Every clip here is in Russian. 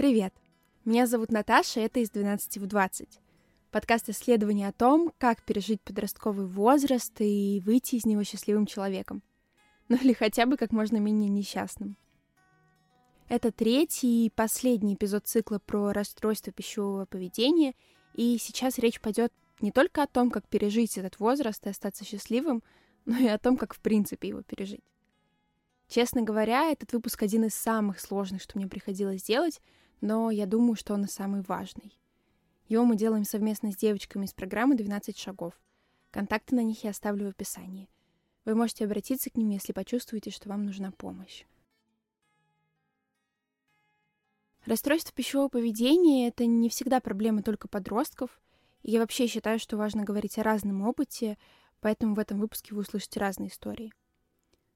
Привет! Меня зовут Наташа, это из 12 в 20. Подкаст исследования о том, как пережить подростковый возраст и выйти из него счастливым человеком. Ну или хотя бы как можно менее несчастным. Это третий и последний эпизод цикла про расстройство пищевого поведения, и сейчас речь пойдет не только о том, как пережить этот возраст и остаться счастливым, но и о том, как в принципе его пережить. Честно говоря, этот выпуск один из самых сложных, что мне приходилось делать, но я думаю, что он и самый важный. Его мы делаем совместно с девочками из программы «12 шагов». Контакты на них я оставлю в описании. Вы можете обратиться к ним, если почувствуете, что вам нужна помощь. Расстройство пищевого поведения — это не всегда проблема только подростков. И я вообще считаю, что важно говорить о разном опыте, поэтому в этом выпуске вы услышите разные истории.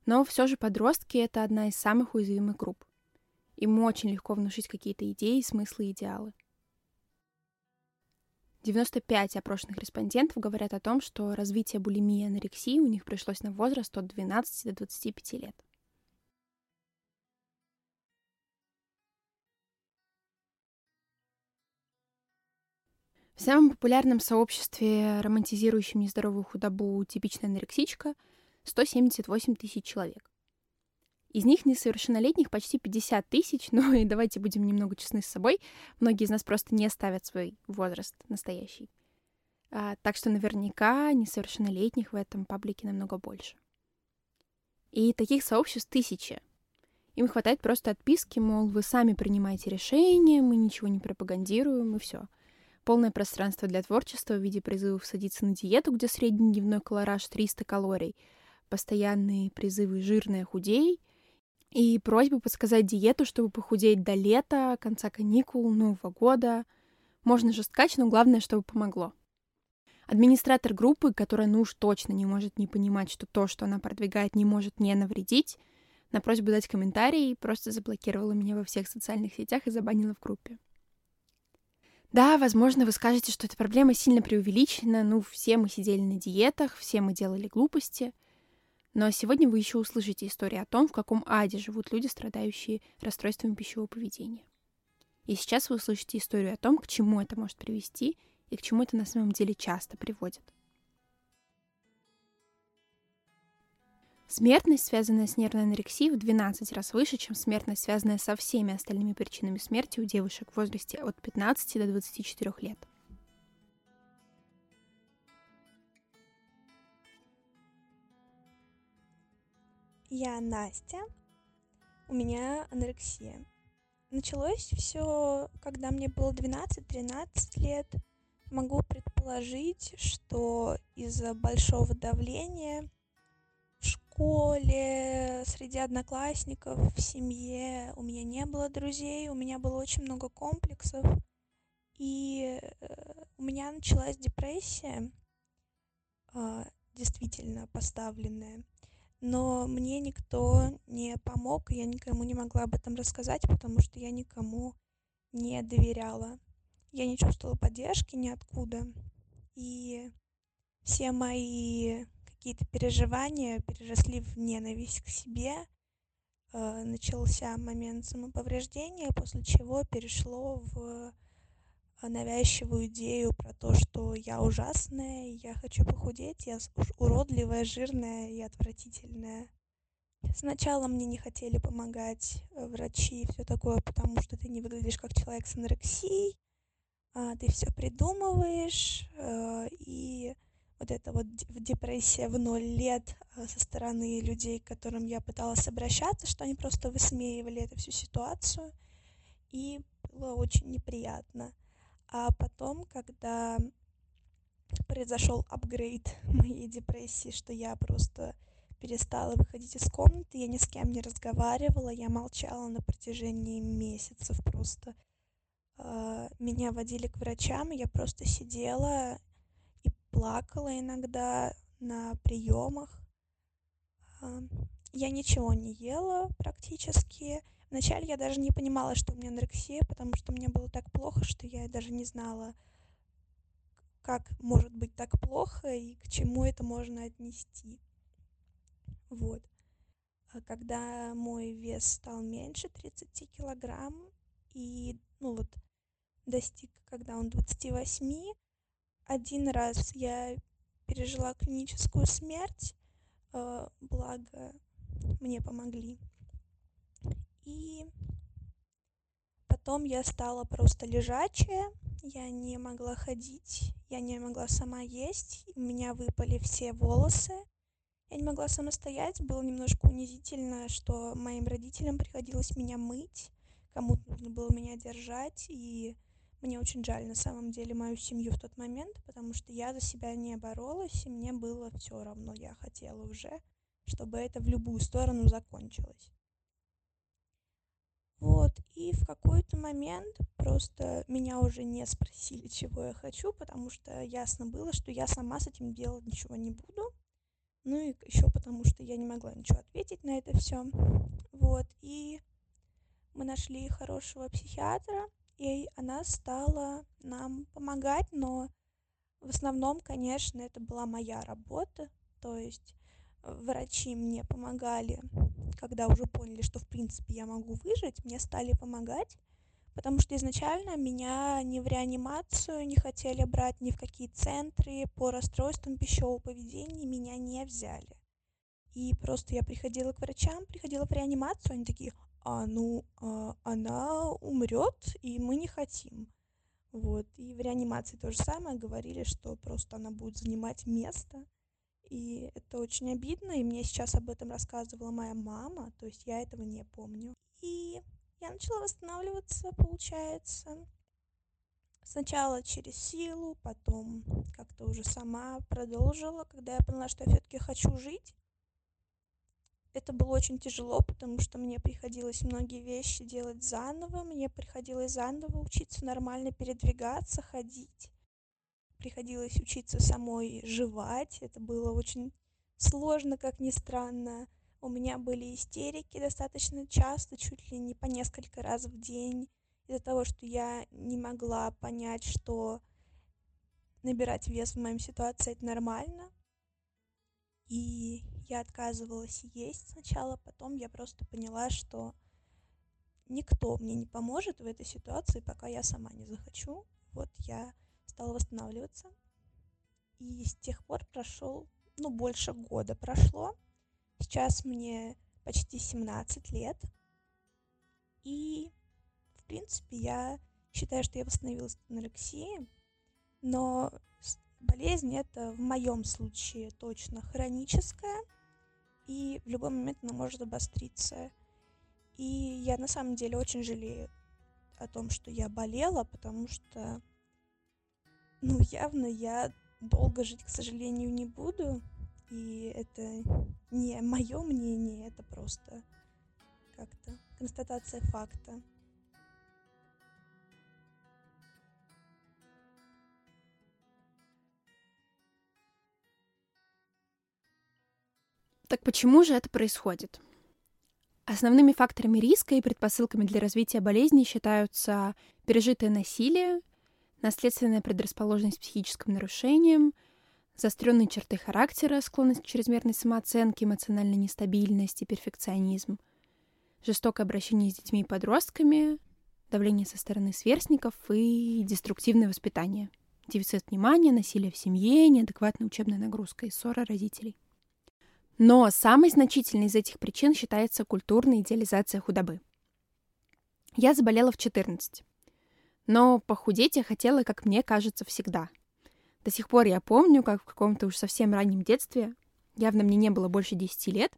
Но все же подростки — это одна из самых уязвимых групп. Им очень легко внушить какие-то идеи, смыслы идеалы. 95 опрошенных респондентов говорят о том, что развитие булимии и анорексии у них пришлось на возраст от 12 до 25 лет. В самом популярном сообществе, романтизирующем нездоровую худобу, типичная анорексичка — 178 тысяч человек. Из них несовершеннолетних почти 50 тысяч, но и давайте будем немного честны с собой, многие из нас просто не ставят свой возраст настоящий. А, так что наверняка несовершеннолетних в этом паблике намного больше. И таких сообществ тысячи. Им хватает просто отписки, мол, вы сами принимаете решения, мы ничего не пропагандируем, и все. Полное пространство для творчества в виде призывов садиться на диету, где средний дневной колораж 300 калорий — постоянные призывы «жирная худей» и просьбы подсказать диету, чтобы похудеть до лета, конца каникул, Нового года. Можно жесткач, но главное, чтобы помогло. Администратор группы, которая ну уж точно не может не понимать, что то, что она продвигает, не может не навредить, на просьбу дать комментарий просто заблокировала меня во всех социальных сетях и забанила в группе. Да, возможно, вы скажете, что эта проблема сильно преувеличена, ну, все мы сидели на диетах, все мы делали глупости — но сегодня вы еще услышите историю о том, в каком аде живут люди, страдающие расстройствами пищевого поведения. И сейчас вы услышите историю о том, к чему это может привести и к чему это на самом деле часто приводит. Смертность, связанная с нервной анорексией, в 12 раз выше, чем смертность, связанная со всеми остальными причинами смерти у девушек в возрасте от 15 до 24 лет. Я Настя, у меня анорексия. Началось все, когда мне было 12-13 лет. Могу предположить, что из-за большого давления в школе, среди одноклассников, в семье у меня не было друзей, у меня было очень много комплексов. И э, у меня началась депрессия, а, действительно поставленная но мне никто не помог, я никому не могла об этом рассказать, потому что я никому не доверяла. Я не чувствовала поддержки ниоткуда. И все мои какие-то переживания переросли в ненависть к себе. Э, начался момент самоповреждения, после чего перешло в навязчивую идею про то, что я ужасная, я хочу похудеть, я уродливая, жирная и отвратительная. Сначала мне не хотели помогать э, врачи и все такое, потому что ты не выглядишь как человек с анорексией, а ты все придумываешь, э, и вот это вот депрессия в ноль лет э, со стороны людей, к которым я пыталась обращаться, что они просто высмеивали эту всю ситуацию, и было очень неприятно. А потом, когда произошел апгрейд моей депрессии, что я просто перестала выходить из комнаты, я ни с кем не разговаривала, я молчала на протяжении месяцев просто. А, меня водили к врачам, я просто сидела и плакала иногда на приемах. Я ничего не ела практически, Вначале я даже не понимала, что у меня анорексия, потому что мне было так плохо, что я даже не знала, как может быть так плохо и к чему это можно отнести. Вот. А когда мой вес стал меньше 30 килограмм, и ну вот, достиг, когда он 28. Один раз я пережила клиническую смерть, э, благо мне помогли. И потом я стала просто лежачая, я не могла ходить, я не могла сама есть, у меня выпали все волосы, я не могла самостоять, было немножко унизительно, что моим родителям приходилось меня мыть, кому-то нужно было меня держать, и мне очень жаль на самом деле мою семью в тот момент, потому что я за себя не боролась, и мне было все равно, я хотела уже, чтобы это в любую сторону закончилось. Вот, и в какой-то момент просто меня уже не спросили, чего я хочу, потому что ясно было, что я сама с этим делать ничего не буду. Ну и еще потому, что я не могла ничего ответить на это все. Вот, и мы нашли хорошего психиатра, и она стала нам помогать, но в основном, конечно, это была моя работа, то есть врачи мне помогали, когда уже поняли, что в принципе я могу выжить, мне стали помогать, потому что изначально меня ни в реанимацию не хотели брать, ни в какие центры по расстройствам пищевого поведения меня не взяли. И просто я приходила к врачам, приходила в реанимацию, они такие, а ну, а, она умрет, и мы не хотим. Вот. И в реанимации то же самое говорили, что просто она будет занимать место. И это очень обидно, и мне сейчас об этом рассказывала моя мама, то есть я этого не помню. И я начала восстанавливаться, получается. Сначала через силу, потом как-то уже сама продолжила, когда я поняла, что я все-таки хочу жить. Это было очень тяжело, потому что мне приходилось многие вещи делать заново, мне приходилось заново учиться нормально передвигаться, ходить. Приходилось учиться самой жевать, это было очень сложно, как ни странно. У меня были истерики достаточно часто, чуть ли не по несколько раз в день, из-за того, что я не могла понять, что набирать вес в моем ситуации это нормально. И я отказывалась есть сначала, потом я просто поняла, что никто мне не поможет в этой ситуации, пока я сама не захочу. Вот я стала восстанавливаться. И с тех пор прошел, ну, больше года прошло. Сейчас мне почти 17 лет. И, в принципе, я считаю, что я восстановилась от анорексии, но болезнь это в моем случае точно хроническая, и в любой момент она может обостриться. И я на самом деле очень жалею о том, что я болела, потому что, ну, явно я долго жить, к сожалению, не буду. И это не мое мнение, это просто как-то констатация факта. Так почему же это происходит? Основными факторами риска и предпосылками для развития болезни считаются пережитое насилие, наследственная предрасположенность к психическим нарушениям, заостренные черты характера, склонность к чрезмерной самооценке, эмоциональная нестабильность и перфекционизм, жестокое обращение с детьми и подростками, давление со стороны сверстников и деструктивное воспитание, дефицит внимания, насилие в семье, неадекватная учебная нагрузка и ссора родителей. Но самой значительной из этих причин считается культурная идеализация худобы. Я заболела в 14. Но похудеть я хотела, как мне кажется, всегда. До сих пор я помню, как в каком-то уж совсем раннем детстве, явно мне не было больше 10 лет,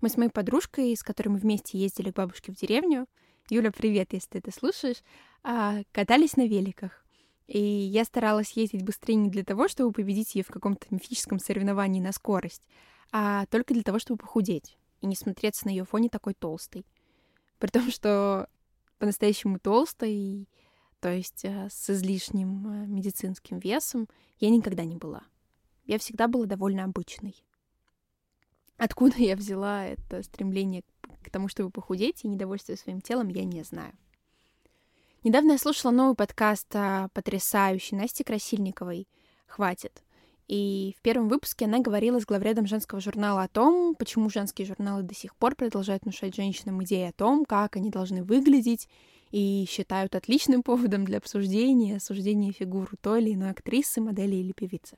мы с моей подружкой, с которой мы вместе ездили к бабушке в деревню, Юля, привет, если ты это слушаешь, а, катались на великах. И я старалась ездить быстрее не для того, чтобы победить ее в каком-то мифическом соревновании на скорость, а только для того, чтобы похудеть и не смотреться на ее фоне такой толстой. При том, что по-настоящему толстой, то есть э, с излишним э, медицинским весом, я никогда не была. Я всегда была довольно обычной. Откуда я взяла это стремление к тому, чтобы похудеть и недовольствие своим телом, я не знаю. Недавно я слушала новый подкаст потрясающей Насти Красильниковой «Хватит». И в первом выпуске она говорила с главредом женского журнала о том, почему женские журналы до сих пор продолжают внушать женщинам идеи о том, как они должны выглядеть, и считают отличным поводом для обсуждения и осуждения фигур той или иной актрисы, модели или певицы.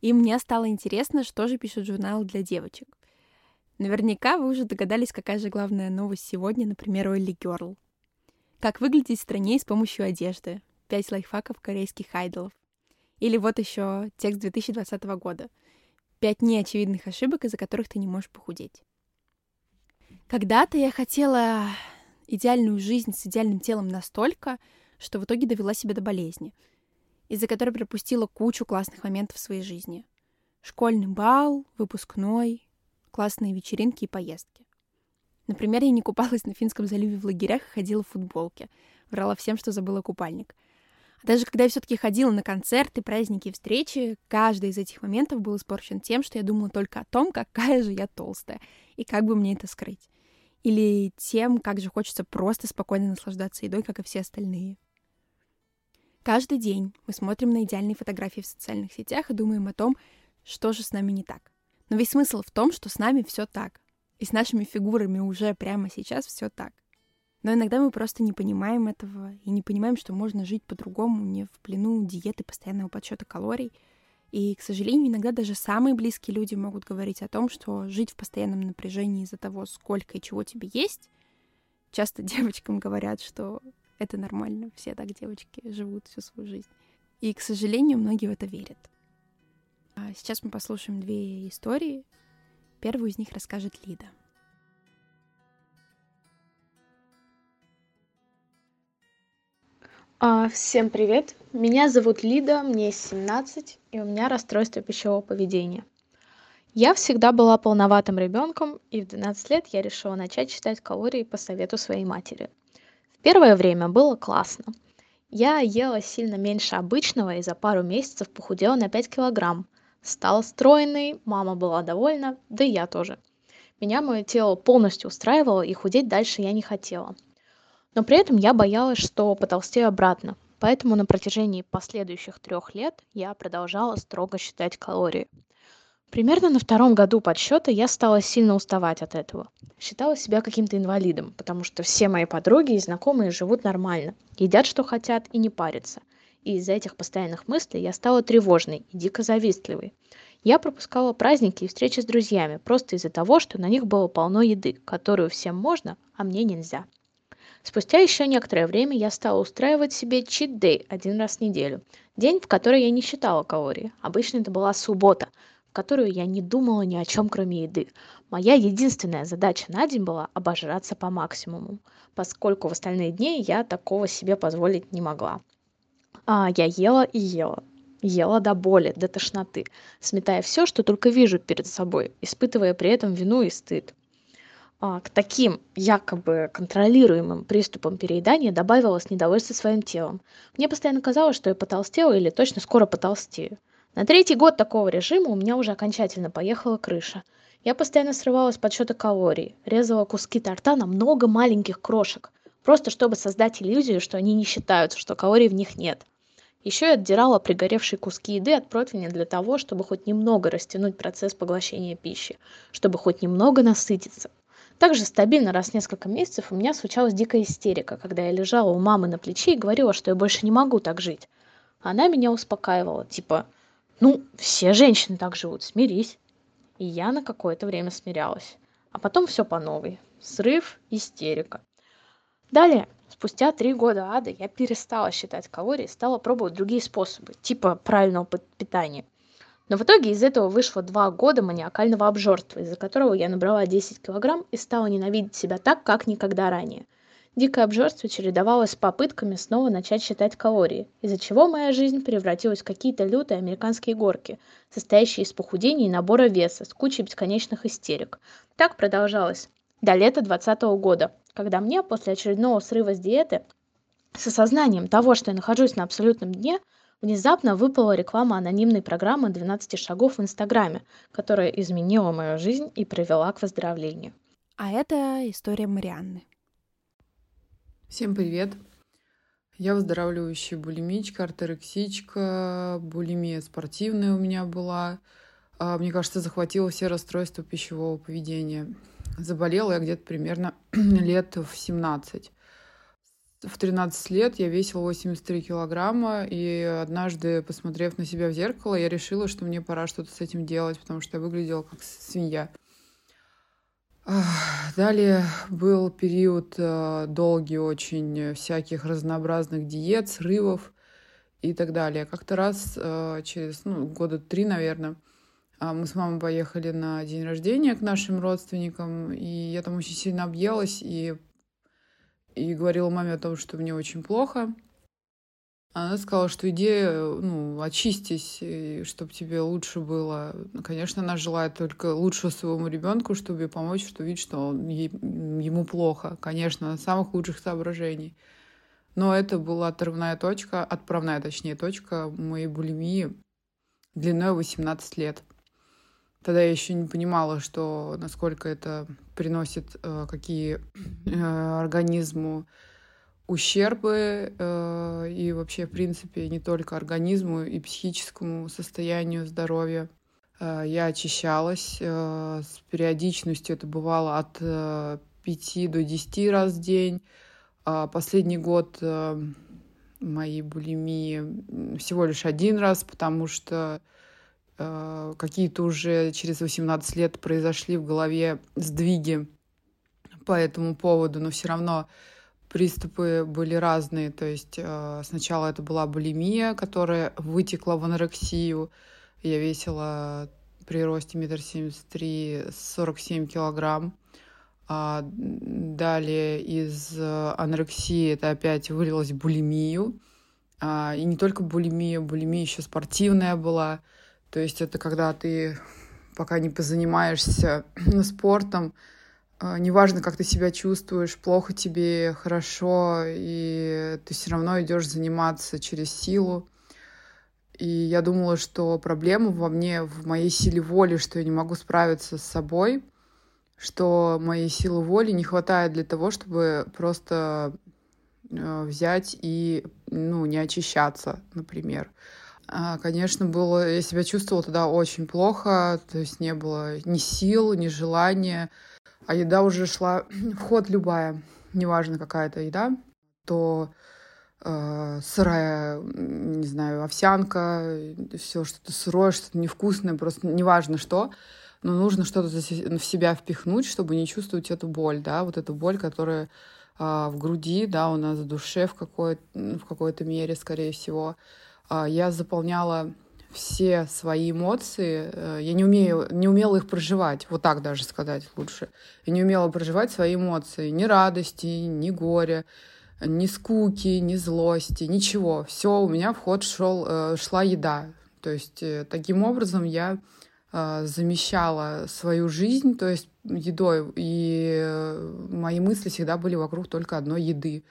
И мне стало интересно, что же пишут журналы для девочек. Наверняка вы уже догадались, какая же главная новость сегодня, например, у Элли Герл. Как выглядеть страннее с помощью одежды. Пять лайфхаков корейских айдолов. Или вот еще текст 2020 года. Пять неочевидных ошибок, из-за которых ты не можешь похудеть. Когда-то я хотела идеальную жизнь с идеальным телом настолько, что в итоге довела себя до болезни, из-за которой пропустила кучу классных моментов в своей жизни. Школьный бал, выпускной, классные вечеринки и поездки. Например, я не купалась на Финском заливе в лагерях и ходила в футболке. Врала всем, что забыла купальник. А даже когда я все-таки ходила на концерты, праздники и встречи, каждый из этих моментов был испорчен тем, что я думала только о том, какая же я толстая, и как бы мне это скрыть или тем, как же хочется просто спокойно наслаждаться едой, как и все остальные. Каждый день мы смотрим на идеальные фотографии в социальных сетях и думаем о том, что же с нами не так. Но весь смысл в том, что с нами все так. И с нашими фигурами уже прямо сейчас все так. Но иногда мы просто не понимаем этого и не понимаем, что можно жить по-другому, не в плену диеты постоянного подсчета калорий — и, к сожалению, иногда даже самые близкие люди могут говорить о том, что жить в постоянном напряжении из-за того, сколько и чего тебе есть, часто девочкам говорят, что это нормально, все так девочки живут всю свою жизнь. И, к сожалению, многие в это верят. А сейчас мы послушаем две истории. Первую из них расскажет Лида. Всем привет! Меня зовут Лида, мне 17, и у меня расстройство пищевого поведения. Я всегда была полноватым ребенком, и в 12 лет я решила начать считать калории по совету своей матери. В первое время было классно. Я ела сильно меньше обычного и за пару месяцев похудела на 5 килограмм. Стала стройной, мама была довольна, да и я тоже. Меня мое тело полностью устраивало, и худеть дальше я не хотела – но при этом я боялась, что потолстею обратно. Поэтому на протяжении последующих трех лет я продолжала строго считать калории. Примерно на втором году подсчета я стала сильно уставать от этого. Считала себя каким-то инвалидом, потому что все мои подруги и знакомые живут нормально, едят, что хотят и не парятся. И из-за этих постоянных мыслей я стала тревожной и дико завистливой. Я пропускала праздники и встречи с друзьями просто из-за того, что на них было полно еды, которую всем можно, а мне нельзя. Спустя еще некоторое время я стала устраивать себе чит-дэй один раз в неделю. День, в который я не считала калории. Обычно это была суббота, в которую я не думала ни о чем, кроме еды. Моя единственная задача на день была обожраться по максимуму, поскольку в остальные дни я такого себе позволить не могла. А я ела и ела. Ела до боли, до тошноты, сметая все, что только вижу перед собой, испытывая при этом вину и стыд. А, к таким якобы контролируемым приступам переедания добавилось недовольство своим телом. Мне постоянно казалось, что я потолстела или точно скоро потолстею. На третий год такого режима у меня уже окончательно поехала крыша. Я постоянно срывалась подсчета калорий, резала куски торта на много маленьких крошек, просто чтобы создать иллюзию, что они не считаются, что калорий в них нет. Еще я отдирала пригоревшие куски еды от противня для того, чтобы хоть немного растянуть процесс поглощения пищи, чтобы хоть немного насытиться. Также стабильно раз в несколько месяцев у меня случалась дикая истерика, когда я лежала у мамы на плече и говорила, что я больше не могу так жить. Она меня успокаивала, типа, ну, все женщины так живут, смирись. И я на какое-то время смирялась. А потом все по новой. Срыв, истерика. Далее, спустя три года ада, я перестала считать калории стала пробовать другие способы, типа правильного питания. Но в итоге из этого вышло два года маниакального обжорства, из-за которого я набрала 10 килограмм и стала ненавидеть себя так, как никогда ранее. Дикое обжорство чередовалось с попытками снова начать считать калории, из-за чего моя жизнь превратилась в какие-то лютые американские горки, состоящие из похудения и набора веса, с кучей бесконечных истерик. Так продолжалось до лета 2020 года, когда мне после очередного срыва с диеты с осознанием того, что я нахожусь на абсолютном дне, внезапно выпала реклама анонимной программы 12 шагов в Инстаграме, которая изменила мою жизнь и привела к выздоровлению. А это история Марианны. Всем привет! Я выздоравливающая булимичка, артерексичка, булимия спортивная у меня была. А, мне кажется, захватила все расстройства пищевого поведения. Заболела я где-то примерно лет в 17. В 13 лет я весила 83 килограмма, и однажды, посмотрев на себя в зеркало, я решила, что мне пора что-то с этим делать, потому что я выглядела как свинья. Далее был период э, долгий очень всяких разнообразных диет, срывов и так далее. Как-то раз э, через ну, года три, наверное, мы с мамой поехали на день рождения к нашим родственникам, и я там очень сильно объелась и, и говорила маме о том, что мне очень плохо. Она сказала, что иди, ну, очистись, чтобы тебе лучше было. Конечно, она желает только лучшего своему ребенку, чтобы помочь, что видит, что он, ему плохо. Конечно, на самых лучших соображений. Но это была отрывная точка, отправная, точнее, точка моей булимии длиной 18 лет. Тогда я еще не понимала, что насколько это приносит э, какие э, организму ущербы э, и вообще, в принципе, не только организму и психическому состоянию здоровья. Э, я очищалась э, с периодичностью, это бывало от э, 5 до 10 раз в день. А последний год э, моей булимии всего лишь один раз, потому что э, какие-то уже через 18 лет произошли в голове сдвиги по этому поводу, но все равно приступы были разные. То есть э, сначала это была булимия, которая вытекла в анорексию. Я весила при росте метр семьдесят три, сорок семь килограмм. А далее из э, анорексии это опять вылилось в булимию. А, и не только булимия, булимия еще спортивная была. То есть это когда ты пока не позанимаешься спортом, а, неважно, как ты себя чувствуешь, плохо тебе, хорошо, и ты все равно идешь заниматься через силу. И я думала, что проблема во мне, в моей силе воли, что я не могу справиться с собой, что моей силы воли не хватает для того, чтобы просто э, взять и ну, не очищаться, например. А, конечно, было, я себя чувствовала тогда очень плохо, то есть не было ни сил, ни желания. А еда уже шла в ход любая, неважно какая это еда, то э, сырая, не знаю, овсянка, все что-то сырое, что-то невкусное, просто неважно что, но нужно что-то в себя впихнуть, чтобы не чувствовать эту боль, да, вот эту боль, которая э, в груди, да, у нас в душе в, какой- в какой-то мере, скорее всего. Э, я заполняла все свои эмоции, э, я не умею, не умела их проживать, вот так даже сказать лучше. Я не умела проживать свои эмоции, ни радости, ни горя, ни скуки, ни злости, ничего. Все у меня в ход шел, э, шла еда. То есть э, таким образом я замещала свою жизнь, то есть едой, и мои мысли всегда были вокруг только одной еды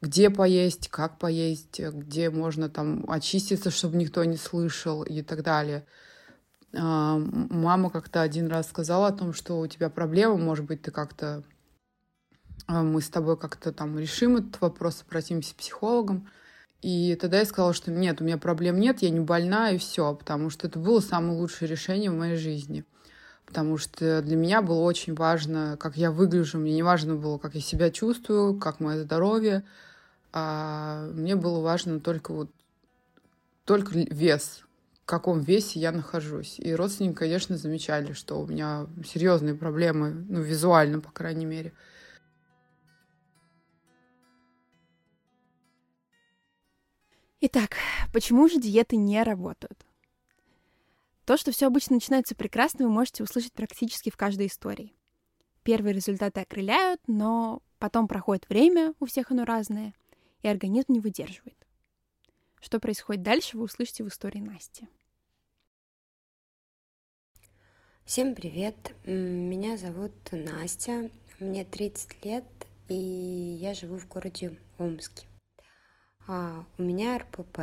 где поесть, как поесть, где можно там очиститься, чтобы никто не слышал и так далее. А, мама как-то один раз сказала о том, что у тебя проблема, может быть, ты как-то а, мы с тобой как-то там решим этот вопрос, обратимся к психологам. И тогда я сказала, что нет, у меня проблем нет, я не больна, и все, потому что это было самое лучшее решение в моей жизни. Потому что для меня было очень важно, как я выгляжу, мне не важно было, как я себя чувствую, как мое здоровье, а мне было важно только вот только вес, в каком весе я нахожусь. И родственники, конечно, замечали, что у меня серьезные проблемы, ну, визуально, по крайней мере. Итак, почему же диеты не работают? То, что все обычно начинается прекрасно, вы можете услышать практически в каждой истории. Первые результаты окрыляют, но потом проходит время, у всех оно разное — и организм не выдерживает. Что происходит дальше, вы услышите в истории Насти. Всем привет! Меня зовут Настя, мне 30 лет, и я живу в городе Омске. А, у меня РПП.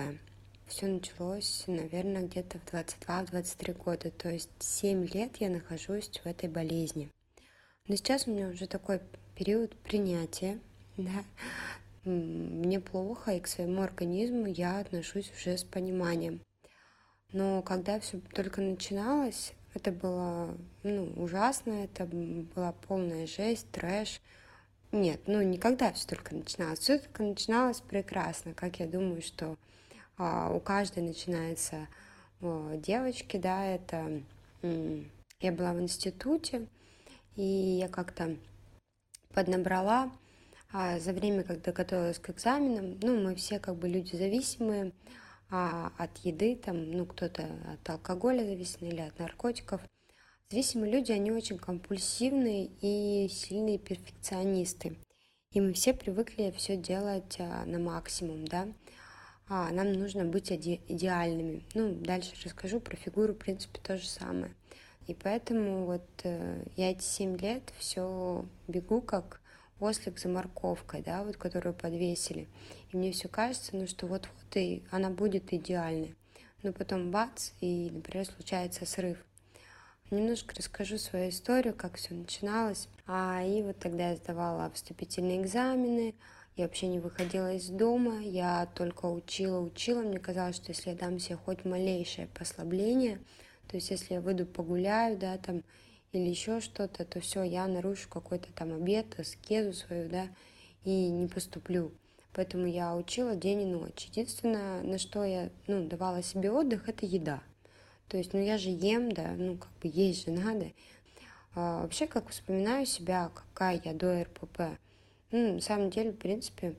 Все началось, наверное, где-то в 22-23 года, то есть 7 лет я нахожусь в этой болезни. Но сейчас у меня уже такой период принятия, да, мне плохо, и к своему организму я отношусь уже с пониманием. Но когда все только начиналось, это было ну, ужасно, это была полная жесть, трэш. нет, ну никогда все только начиналось. Все только начиналось прекрасно, как я думаю, что а, у каждой начинается о, девочки, да, это я была в институте, и я как-то поднабрала а за время, когда готовилась к экзаменам, ну, мы все как бы люди зависимые а, от еды, там, ну, кто-то от алкоголя зависимый или от наркотиков. Зависимые люди, они очень компульсивные и сильные перфекционисты. И мы все привыкли все делать а, на максимум, да. А нам нужно быть иде- идеальными. Ну, дальше расскажу про фигуру, в принципе, то же самое. И поэтому вот э, я эти семь лет все бегу как ослик за морковкой, да, вот которую подвесили. И мне все кажется, ну что вот-вот и она будет идеальной. Но потом бац, и, например, случается срыв. Немножко расскажу свою историю, как все начиналось. А, и вот тогда я сдавала вступительные экзамены, я вообще не выходила из дома, я только учила, учила. Мне казалось, что если я дам себе хоть малейшее послабление, то есть если я выйду погуляю, да, там, или еще что-то, то все, я нарушу какой-то там обед, аскезу свою, да, и не поступлю. Поэтому я учила день и ночь. Единственное, на что я, ну, давала себе отдых, это еда. То есть, ну, я же ем, да, ну, как бы есть же надо. А, вообще, как вспоминаю себя, какая я до РПП. Ну, на самом деле, в принципе,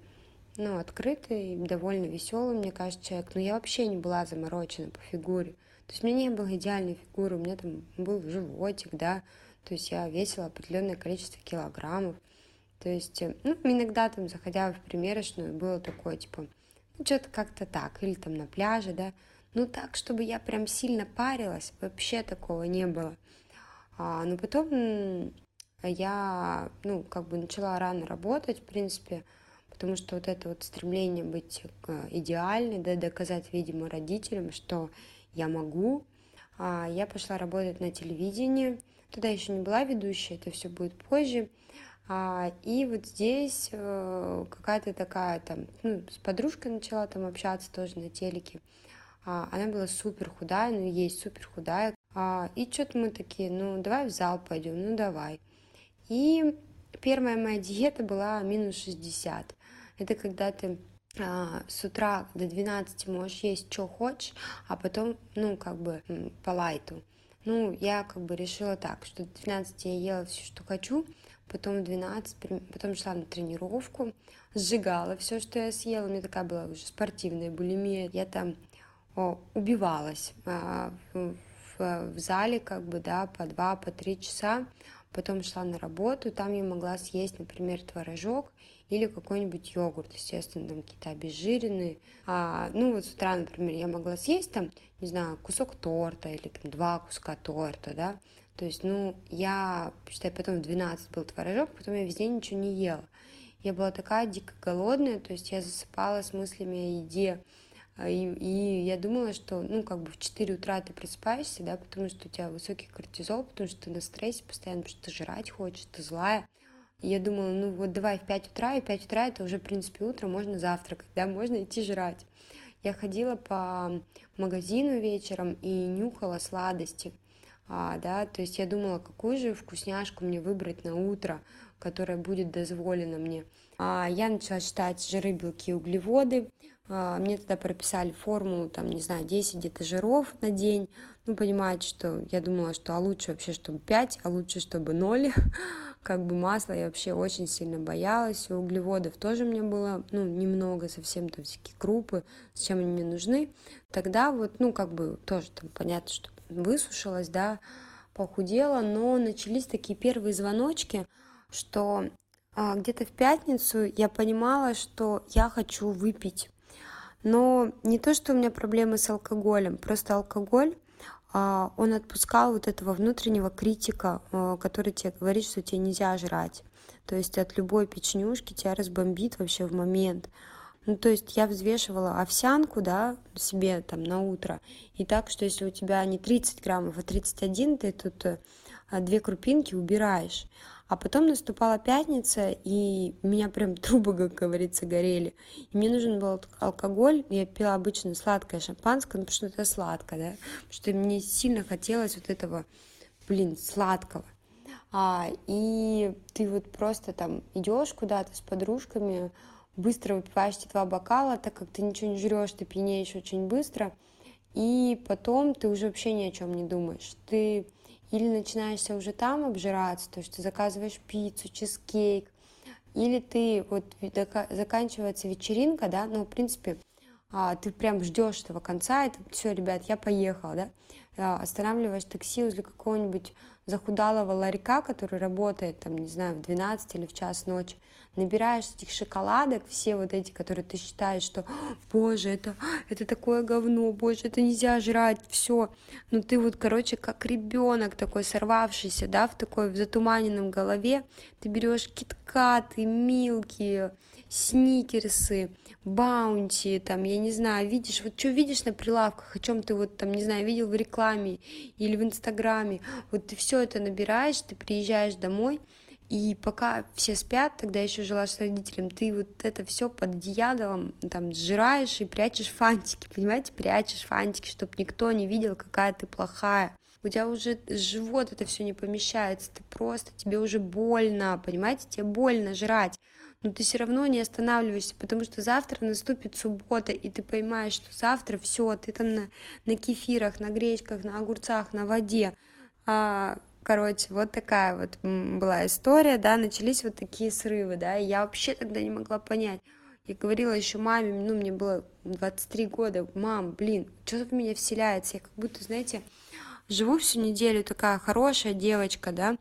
ну, открытый, довольно веселый, мне кажется, человек. Но я вообще не была заморочена по фигуре. То есть у меня не было идеальной фигуры, у меня там был животик, да, то есть я весила определенное количество килограммов. То есть, э, ну, иногда там, заходя в примерочную, было такое, типа, ну, что-то как-то так, или там на пляже, да, ну, так, чтобы я прям сильно парилась, вообще такого не было. А, но потом я, ну, как бы начала рано работать, в принципе, потому что вот это вот стремление быть э, идеальной, да, доказать, видимо, родителям, что я могу. А, я пошла работать на телевидении. Туда еще не была ведущая, это все будет позже. А, и вот здесь э, какая-то такая там, ну, с подружкой начала там общаться тоже на телеке. А, она была супер худая, ну, есть супер худая. И что-то мы такие, ну, давай в зал пойдем, ну, давай. И первая моя диета была минус 60. Это когда ты с утра до 12 можешь есть, что хочешь, а потом, ну, как бы по лайту. Ну, я как бы решила так, что до 12 я ела все, что хочу, потом в 12, потом шла на тренировку, сжигала все, что я съела, у меня такая была уже спортивная булимия, я там о, убивалась а, в, в, зале, как бы, да, по два, по три часа, потом шла на работу, там я могла съесть, например, творожок, или какой-нибудь йогурт, естественно, там какие-то обезжиренные. А, ну, вот с утра, например, я могла съесть там, не знаю, кусок торта или там два куска торта, да, то есть, ну, я, считай, потом в 12 был творожок, потом я весь день ничего не ела. Я была такая дико голодная, то есть я засыпала с мыслями о еде, а, и, и я думала, что, ну, как бы в 4 утра ты просыпаешься, да, потому что у тебя высокий кортизол, потому что ты на стрессе постоянно, потому что ты жрать хочешь, ты злая. Я думала, ну вот давай в 5 утра, и 5 утра это уже, в принципе, утро, можно завтракать, да, можно идти жрать. Я ходила по магазину вечером и нюхала сладости, а, да, то есть я думала, какую же вкусняшку мне выбрать на утро, которая будет дозволена мне. А, я начала считать жиры, белки, углеводы, а, мне тогда прописали формулу, там, не знаю, 10 где-то жиров на день. Ну, понимаете, что я думала, что а лучше вообще, чтобы 5, а лучше, чтобы 0. как бы масло я вообще очень сильно боялась. Углеводов тоже мне было, ну, немного, совсем там всякие крупы, зачем они мне нужны. Тогда вот, ну, как бы тоже там понятно, что высушилась, да, похудела, но начались такие первые звоночки, что а, где-то в пятницу я понимала, что я хочу выпить но не то, что у меня проблемы с алкоголем, просто алкоголь, он отпускал вот этого внутреннего критика, а, который тебе говорит, что тебе нельзя жрать. То есть от любой печнюшки тебя разбомбит вообще в момент. Ну, то есть я взвешивала овсянку, да, себе там на утро. И так, что если у тебя не 30 граммов, а 31, ты тут э, две крупинки убираешь. А потом наступала пятница, и у меня прям трубы, как говорится, горели. И мне нужен был алкоголь. Я пила обычно сладкое шампанское, ну, потому что это сладко, да. Потому что мне сильно хотелось вот этого, блин, сладкого. а, и ты вот просто там идешь куда-то с подружками, быстро выпиваешь эти два бокала, так как ты ничего не жрешь, ты пьянеешь очень быстро, и потом ты уже вообще ни о чем не думаешь. Ты или начинаешься уже там обжираться, то есть ты заказываешь пиццу, чизкейк, или ты вот заканчивается вечеринка, да, ну, в принципе, а, ты прям ждешь этого конца, и все, ребят, я поехал, да, а, останавливаешь такси возле какого-нибудь захудалого ларька, который работает, там, не знаю, в 12 или в час ночи, набираешь этих шоколадок, все вот эти, которые ты считаешь, что, боже, это, это такое говно, боже, это нельзя жрать, все. Ну ты вот, короче, как ребенок такой сорвавшийся, да, в такой в затуманенном голове, ты берешь киткаты, милки, сникерсы, баунти, там, я не знаю, видишь, вот что видишь на прилавках, о чем ты вот там, не знаю, видел в рекламе или в Инстаграме, вот ты все это набираешь, ты приезжаешь домой, и пока все спят, тогда еще жила с родителем, ты вот это все под одеялом там сжираешь и прячешь фантики, понимаете, прячешь фантики, чтобы никто не видел, какая ты плохая. У тебя уже живот это все не помещается, ты просто, тебе уже больно, понимаете, тебе больно жрать но ты все равно не останавливаешься, потому что завтра наступит суббота, и ты понимаешь, что завтра все, ты там на, на кефирах, на гречках, на огурцах, на воде. А, короче, вот такая вот была история, да, начались вот такие срывы, да, и я вообще тогда не могла понять. Я говорила еще маме, ну, мне было 23 года, мам, блин, что в меня вселяется? Я как будто, знаете, живу всю неделю такая хорошая девочка, да,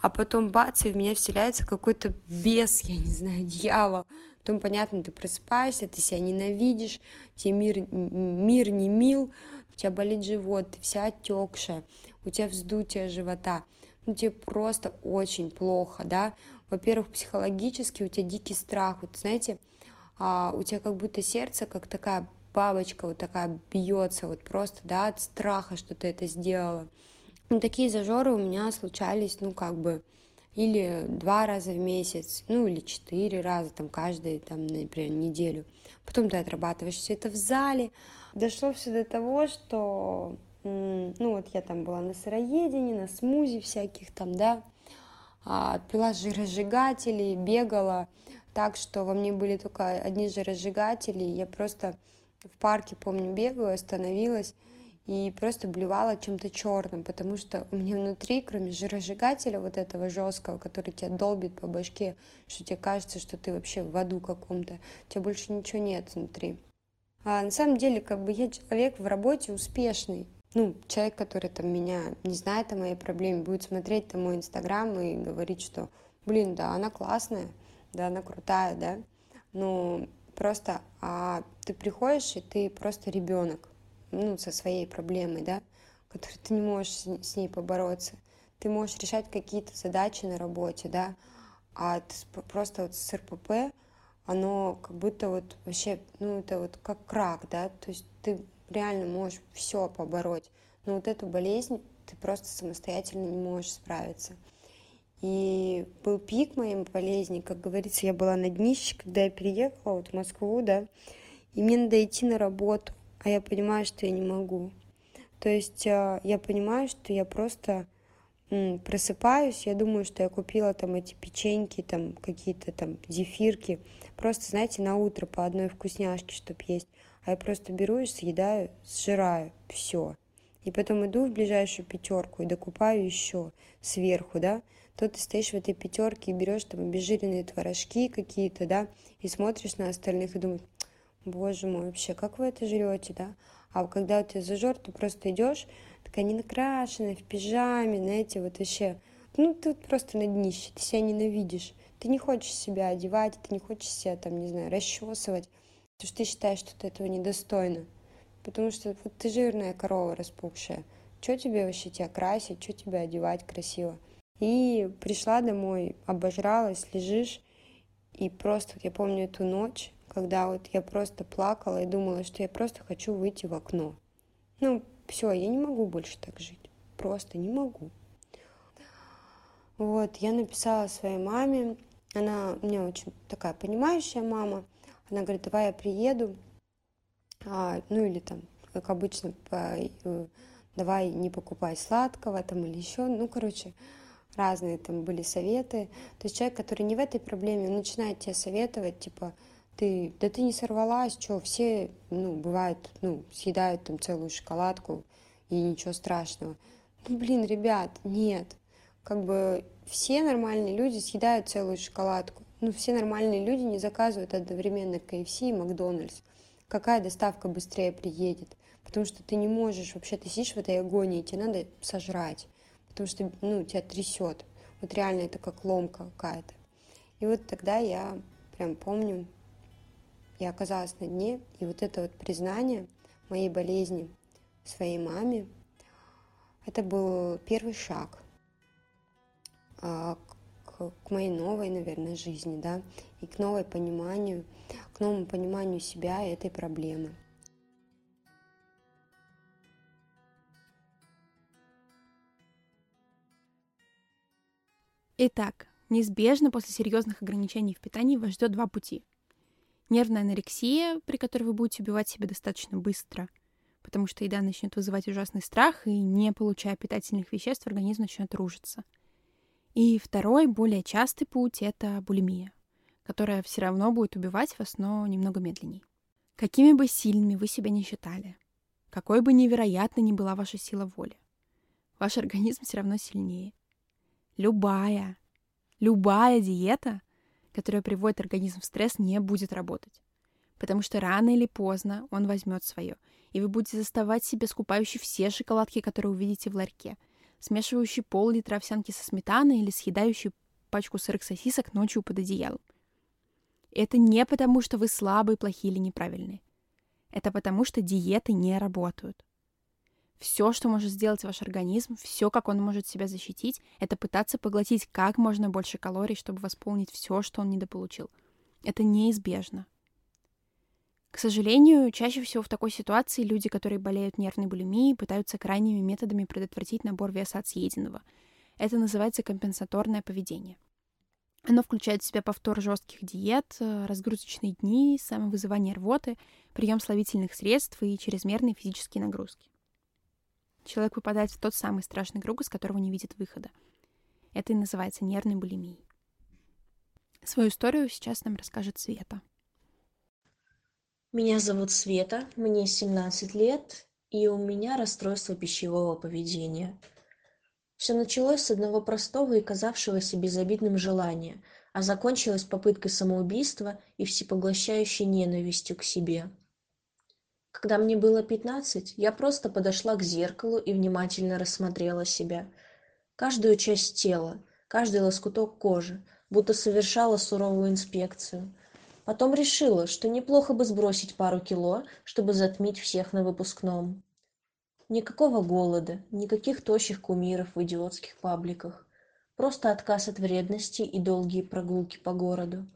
а потом бац, и в меня вселяется какой-то бес, я не знаю, дьявол. Потом, понятно, ты просыпаешься, ты себя ненавидишь, тебе мир, мир не мил, у тебя болит живот, ты вся отекшая, у тебя вздутие живота, ну тебе просто очень плохо, да. Во-первых, психологически у тебя дикий страх, вот знаете, а, у тебя как будто сердце, как такая бабочка, вот такая бьется, вот просто, да, от страха, что ты это сделала. Ну, такие зажоры у меня случались, ну, как бы, или два раза в месяц, ну, или четыре раза, там, каждый, там, например, неделю. Потом ты отрабатываешь все это в зале. Дошло все до того, что, ну, вот я там была на сыроедении, на смузи всяких там, да, а, пила жиросжигатели, бегала, так что во мне были только одни жиросжигатели, я просто в парке, помню, бегаю, остановилась, и просто блевала чем-то черным, потому что у меня внутри, кроме жиросжигателя вот этого жесткого, который тебя долбит по башке, что тебе кажется, что ты вообще в аду каком-то, у тебя больше ничего нет внутри. А на самом деле, как бы я человек в работе успешный, ну, человек, который там меня не знает о моей проблеме, будет смотреть там мой инстаграм и говорить, что, блин, да, она классная, да, она крутая, да, ну, просто, а ты приходишь, и ты просто ребенок, ну, со своей проблемой, да, которой ты не можешь с ней побороться. Ты можешь решать какие-то задачи на работе, да, а просто вот с РПП, оно как будто вот вообще, ну, это вот как крак, да, то есть ты реально можешь все побороть, но вот эту болезнь ты просто самостоятельно не можешь справиться. И был пик моей болезни, как говорится, я была на днище, когда я переехала вот в Москву, да, и мне надо идти на работу а я понимаю, что я не могу. То есть а, я понимаю, что я просто просыпаюсь, я думаю, что я купила там эти печеньки, там какие-то там зефирки, просто, знаете, на утро по одной вкусняшке, чтобы есть. А я просто беру и съедаю, сжираю, все. И потом иду в ближайшую пятерку и докупаю еще сверху, да. То ты стоишь в этой пятерке и берешь там обезжиренные творожки какие-то, да, и смотришь на остальных и думаешь, Боже мой, вообще, как вы это жрете, да? А когда у тебя зажор, ты просто идешь, такая не накрашенная, в пижаме, знаете, вот вообще, ну, ты вот просто на днище, ты себя ненавидишь. Ты не хочешь себя одевать, ты не хочешь себя, там, не знаю, расчесывать, потому что ты считаешь, что ты этого недостойна. Потому что вот ты жирная корова распухшая. Что тебе вообще тебя красить, что тебя одевать красиво? И пришла домой, обожралась, лежишь, и просто, я помню эту ночь, когда вот я просто плакала и думала, что я просто хочу выйти в окно. Ну, все, я не могу больше так жить. Просто не могу. Вот, я написала своей маме. Она у меня очень такая понимающая мама. Она говорит, давай я приеду. А, ну или там, как обычно, э, давай не покупай сладкого там или еще. Ну, короче, разные там были советы. То есть человек, который не в этой проблеме, он начинает тебе советовать, типа, ты, да ты не сорвалась, что, все, ну, бывает, ну, съедают там целую шоколадку, и ничего страшного. Ну, блин, ребят, нет. Как бы все нормальные люди съедают целую шоколадку. Ну, все нормальные люди не заказывают одновременно KFC и Макдональдс. Какая доставка быстрее приедет? Потому что ты не можешь, вообще ты сидишь в этой агонии, тебе надо сожрать. Потому что, ну, тебя трясет. Вот реально это как ломка какая-то. И вот тогда я прям помню, я оказалась на дне, и вот это вот признание моей болезни своей маме, это был первый шаг а, к, к моей новой, наверное, жизни, да, и к новой пониманию, к новому пониманию себя и этой проблемы. Итак, неизбежно после серьезных ограничений в питании вас ждет два пути. Нервная анорексия, при которой вы будете убивать себя достаточно быстро, потому что еда начнет вызывать ужасный страх, и не получая питательных веществ, организм начнет рушиться. И второй, более частый путь — это булимия, которая все равно будет убивать вас, но немного медленней. Какими бы сильными вы себя не считали, какой бы невероятной ни была ваша сила воли, ваш организм все равно сильнее — любая, любая диета, которая приводит организм в стресс, не будет работать. Потому что рано или поздно он возьмет свое, и вы будете заставать себя скупающей все шоколадки, которые увидите в ларьке, смешивающий пол-литра овсянки со сметаной или съедающий пачку сырых сосисок ночью под одеялом. Это не потому, что вы слабые, плохие или неправильные. Это потому, что диеты не работают. Все, что может сделать ваш организм, все, как он может себя защитить, это пытаться поглотить как можно больше калорий, чтобы восполнить все, что он недополучил. Это неизбежно. К сожалению, чаще всего в такой ситуации люди, которые болеют нервной булимией, пытаются крайними методами предотвратить набор веса от съеденного. Это называется компенсаторное поведение. Оно включает в себя повтор жестких диет, разгрузочные дни, самовызывание рвоты, прием слабительных средств и чрезмерные физические нагрузки человек попадает в тот самый страшный круг, из которого не видит выхода. Это и называется нервной булимией. Свою историю сейчас нам расскажет Света. Меня зовут Света, мне 17 лет, и у меня расстройство пищевого поведения. Все началось с одного простого и казавшегося безобидным желания, а закончилось попыткой самоубийства и всепоглощающей ненавистью к себе – когда мне было пятнадцать, я просто подошла к зеркалу и внимательно рассмотрела себя. Каждую часть тела, каждый лоскуток кожи, будто совершала суровую инспекцию. Потом решила, что неплохо бы сбросить пару кило, чтобы затмить всех на выпускном. Никакого голода, никаких тощих кумиров в идиотских пабликах. Просто отказ от вредности и долгие прогулки по городу.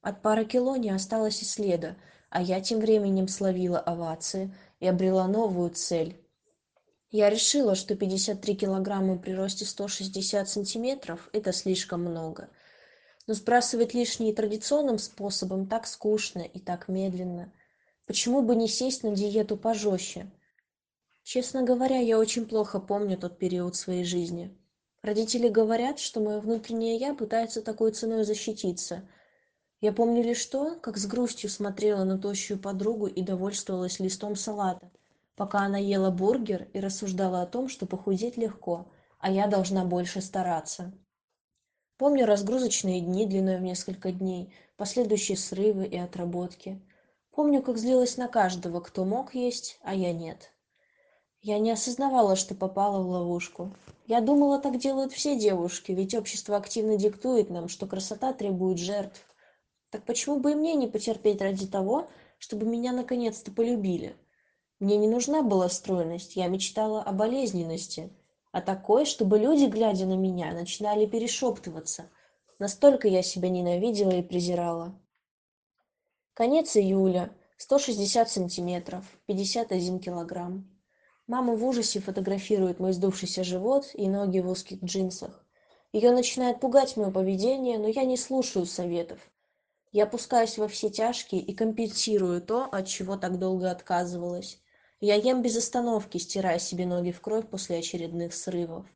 От пары кило не осталось и следа, а я тем временем словила овации и обрела новую цель. Я решила, что 53 килограмма при росте 160 сантиметров – это слишком много. Но сбрасывать лишние традиционным способом так скучно и так медленно. Почему бы не сесть на диету пожестче? Честно говоря, я очень плохо помню тот период своей жизни. Родители говорят, что мое внутреннее «я» пытается такой ценой защититься – я помню лишь то, как с грустью смотрела на тощую подругу и довольствовалась листом салата, пока она ела бургер и рассуждала о том, что похудеть легко, а я должна больше стараться. Помню разгрузочные дни длиной в несколько дней, последующие срывы и отработки. Помню, как злилась на каждого, кто мог есть, а я нет. Я не осознавала, что попала в ловушку. Я думала, так делают все девушки, ведь общество активно диктует нам, что красота требует жертв. Так почему бы и мне не потерпеть ради того, чтобы меня наконец-то полюбили? Мне не нужна была стройность, я мечтала о болезненности, о такой, чтобы люди, глядя на меня, начинали перешептываться. Настолько я себя ненавидела и презирала. Конец июля, 160 сантиметров, 51 килограмм. Мама в ужасе фотографирует мой сдувшийся живот и ноги в узких джинсах. Ее начинает пугать мое поведение, но я не слушаю советов. Я опускаюсь во все тяжкие и компенсирую то, от чего так долго отказывалась. Я ем без остановки, стирая себе ноги в кровь после очередных срывов.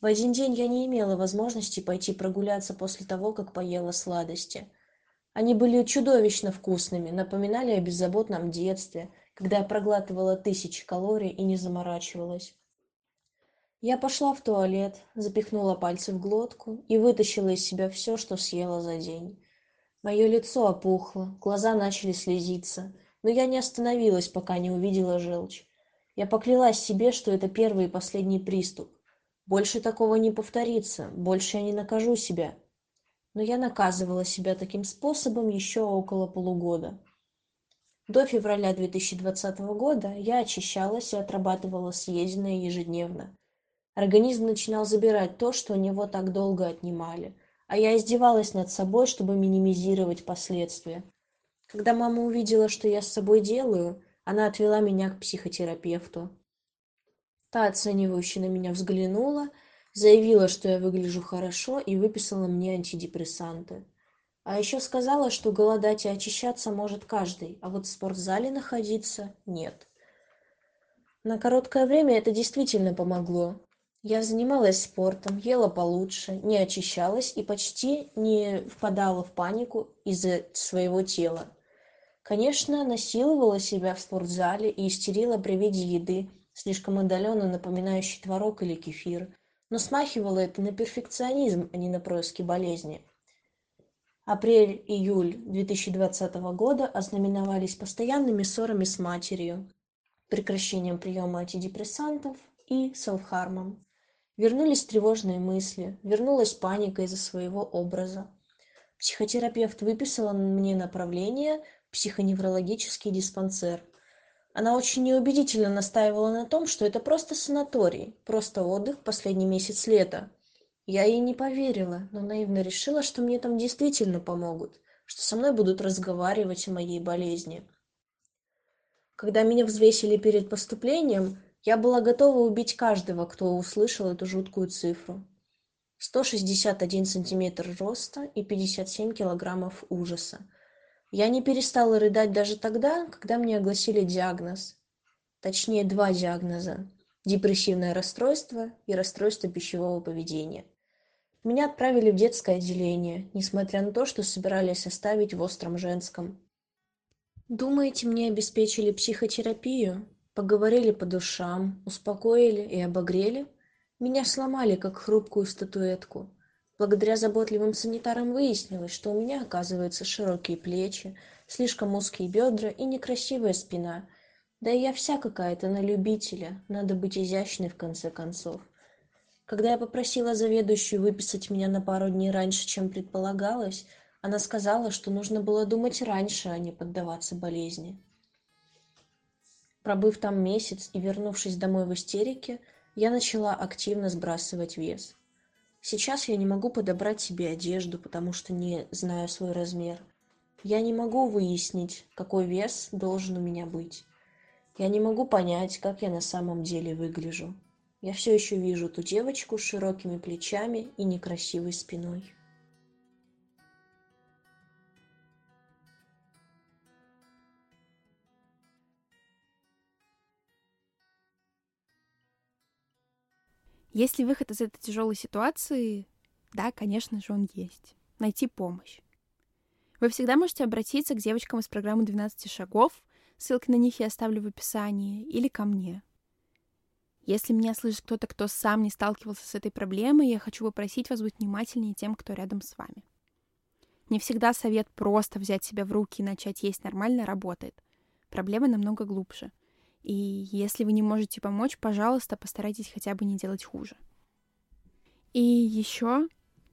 В один день я не имела возможности пойти прогуляться после того, как поела сладости. Они были чудовищно вкусными, напоминали о беззаботном детстве, когда я проглатывала тысячи калорий и не заморачивалась. Я пошла в туалет, запихнула пальцы в глотку и вытащила из себя все, что съела за день. Мое лицо опухло, глаза начали слезиться, но я не остановилась, пока не увидела желчь. Я поклялась себе, что это первый и последний приступ. Больше такого не повторится, больше я не накажу себя. Но я наказывала себя таким способом еще около полугода. До февраля 2020 года я очищалась и отрабатывала съеденное ежедневно. Организм начинал забирать то, что у него так долго отнимали, а я издевалась над собой, чтобы минимизировать последствия. Когда мама увидела, что я с собой делаю, она отвела меня к психотерапевту. Та оценивающе на меня взглянула, заявила, что я выгляжу хорошо и выписала мне антидепрессанты. А еще сказала, что голодать и очищаться может каждый, а вот в спортзале находиться нет. На короткое время это действительно помогло. Я занималась спортом, ела получше, не очищалась и почти не впадала в панику из-за своего тела. Конечно, насиловала себя в спортзале и истерила при виде еды, слишком отдаленно напоминающей творог или кефир, но смахивало это на перфекционизм, а не на происки болезни. Апрель-июль 2020 года ознаменовались постоянными ссорами с матерью, прекращением приема антидепрессантов и селфхармом. Вернулись тревожные мысли, вернулась паника из-за своего образа. Психотерапевт выписала мне направление психоневрологический диспансер. Она очень неубедительно настаивала на том, что это просто санаторий, просто отдых последний месяц лета. Я ей не поверила, но наивно решила, что мне там действительно помогут, что со мной будут разговаривать о моей болезни. Когда меня взвесили перед поступлением, я была готова убить каждого, кто услышал эту жуткую цифру. 161 сантиметр роста и 57 килограммов ужаса. Я не перестала рыдать даже тогда, когда мне огласили диагноз. Точнее, два диагноза. Депрессивное расстройство и расстройство пищевого поведения. Меня отправили в детское отделение, несмотря на то, что собирались оставить в остром женском. Думаете, мне обеспечили психотерапию? Поговорили по душам, успокоили и обогрели? Меня сломали, как хрупкую статуэтку. Благодаря заботливым санитарам выяснилось, что у меня, оказывается, широкие плечи, слишком узкие бедра и некрасивая спина. Да и я вся какая-то на любителя, надо быть изящной в конце концов. Когда я попросила заведующую выписать меня на пару дней раньше, чем предполагалось, она сказала, что нужно было думать раньше, а не поддаваться болезни. Пробыв там месяц и вернувшись домой в истерике, я начала активно сбрасывать вес. Сейчас я не могу подобрать себе одежду, потому что не знаю свой размер. Я не могу выяснить, какой вес должен у меня быть. Я не могу понять, как я на самом деле выгляжу. Я все еще вижу ту девочку с широкими плечами и некрасивой спиной. Есть ли выход из этой тяжелой ситуации? Да, конечно же, он есть. Найти помощь. Вы всегда можете обратиться к девочкам из программы 12 шагов, ссылки на них я оставлю в описании, или ко мне. Если меня слышит кто-то, кто сам не сталкивался с этой проблемой, я хочу попросить вас быть внимательнее тем, кто рядом с вами. Не всегда совет просто взять себя в руки и начать есть нормально работает. Проблема намного глубже. И если вы не можете помочь, пожалуйста, постарайтесь хотя бы не делать хуже. И еще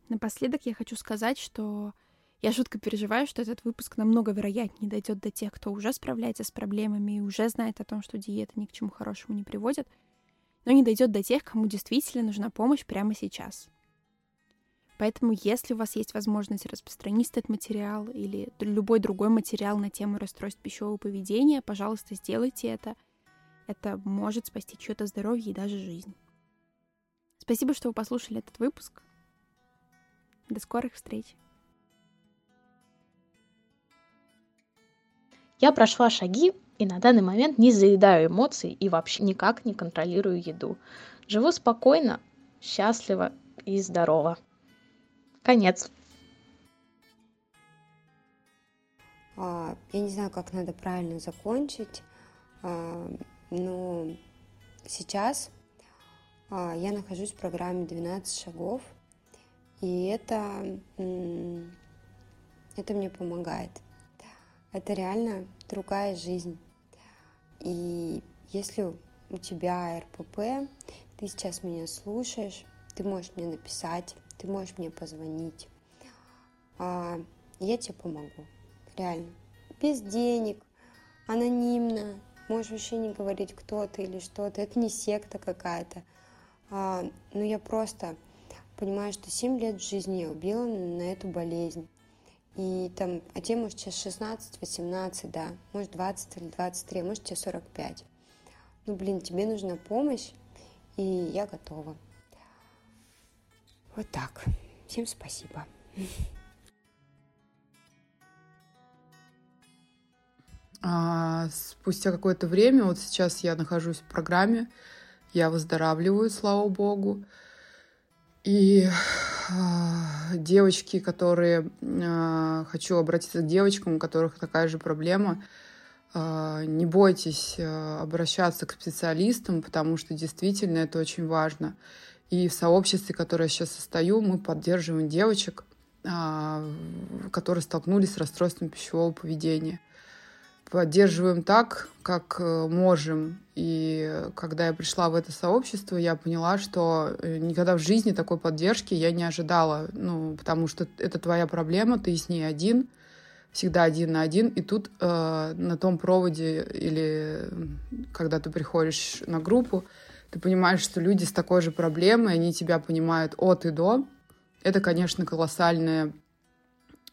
напоследок я хочу сказать, что я жутко переживаю, что этот выпуск намного вероятнее дойдет до тех, кто уже справляется с проблемами и уже знает о том, что диета ни к чему хорошему не приводит, но не дойдет до тех, кому действительно нужна помощь прямо сейчас. Поэтому, если у вас есть возможность распространить этот материал или любой другой материал на тему расстройств пищевого поведения, пожалуйста, сделайте это — это может спасти чье-то здоровье и даже жизнь. Спасибо, что вы послушали этот выпуск. До скорых встреч. Я прошла шаги и на данный момент не заедаю эмоций и вообще никак не контролирую еду. Живу спокойно, счастлива и здорова. Конец. А, я не знаю, как надо правильно закончить, а, но сейчас а, я нахожусь в программе 12 шагов, и это, это мне помогает. Это реально другая жизнь. И если у тебя РПП, ты сейчас меня слушаешь, ты можешь мне написать, ты можешь мне позвонить. А, я тебе помогу, реально. Без денег, анонимно, можешь вообще не говорить, кто ты или что ты. Это не секта какая-то. А, но я просто понимаю, что 7 лет жизни я убила на эту болезнь. И там, а тебе, может, сейчас 16, 18, да, может, 20 или 23, может, тебе 45. Ну, блин, тебе нужна помощь, и я готова. Вот так. Всем спасибо. А, спустя какое-то время, вот сейчас я нахожусь в программе, я выздоравливаю, слава богу. И э, девочки, которые... Э, хочу обратиться к девочкам, у которых такая же проблема. Э, не бойтесь э, обращаться к специалистам, потому что действительно это очень важно. И в сообществе, которое я сейчас состою, мы поддерживаем девочек, которые столкнулись с расстройством пищевого поведения поддерживаем так, как э, можем. И когда я пришла в это сообщество, я поняла, что э, никогда в жизни такой поддержки я не ожидала. Ну, потому что это твоя проблема, ты с ней один, всегда один на один. И тут э, на том проводе или когда ты приходишь на группу, ты понимаешь, что люди с такой же проблемой, они тебя понимают от и до. Это, конечно, колоссальное а,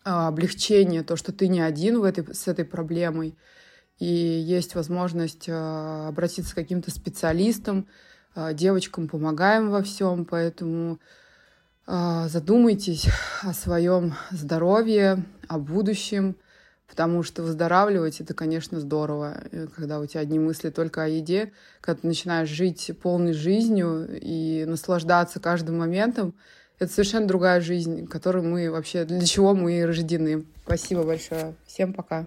облегчение, то, что ты не один в этой, с этой проблемой, и есть возможность а, обратиться к каким-то специалистам, а, девочкам помогаем во всем, поэтому задумайтесь о своем здоровье, о будущем, потому что выздоравливать это, конечно, здорово, когда у тебя одни мысли только о еде, когда ты начинаешь жить полной жизнью и наслаждаться каждым моментом, это совершенно другая жизнь, которую мы вообще, для чего мы рождены. Спасибо большое. Всем пока.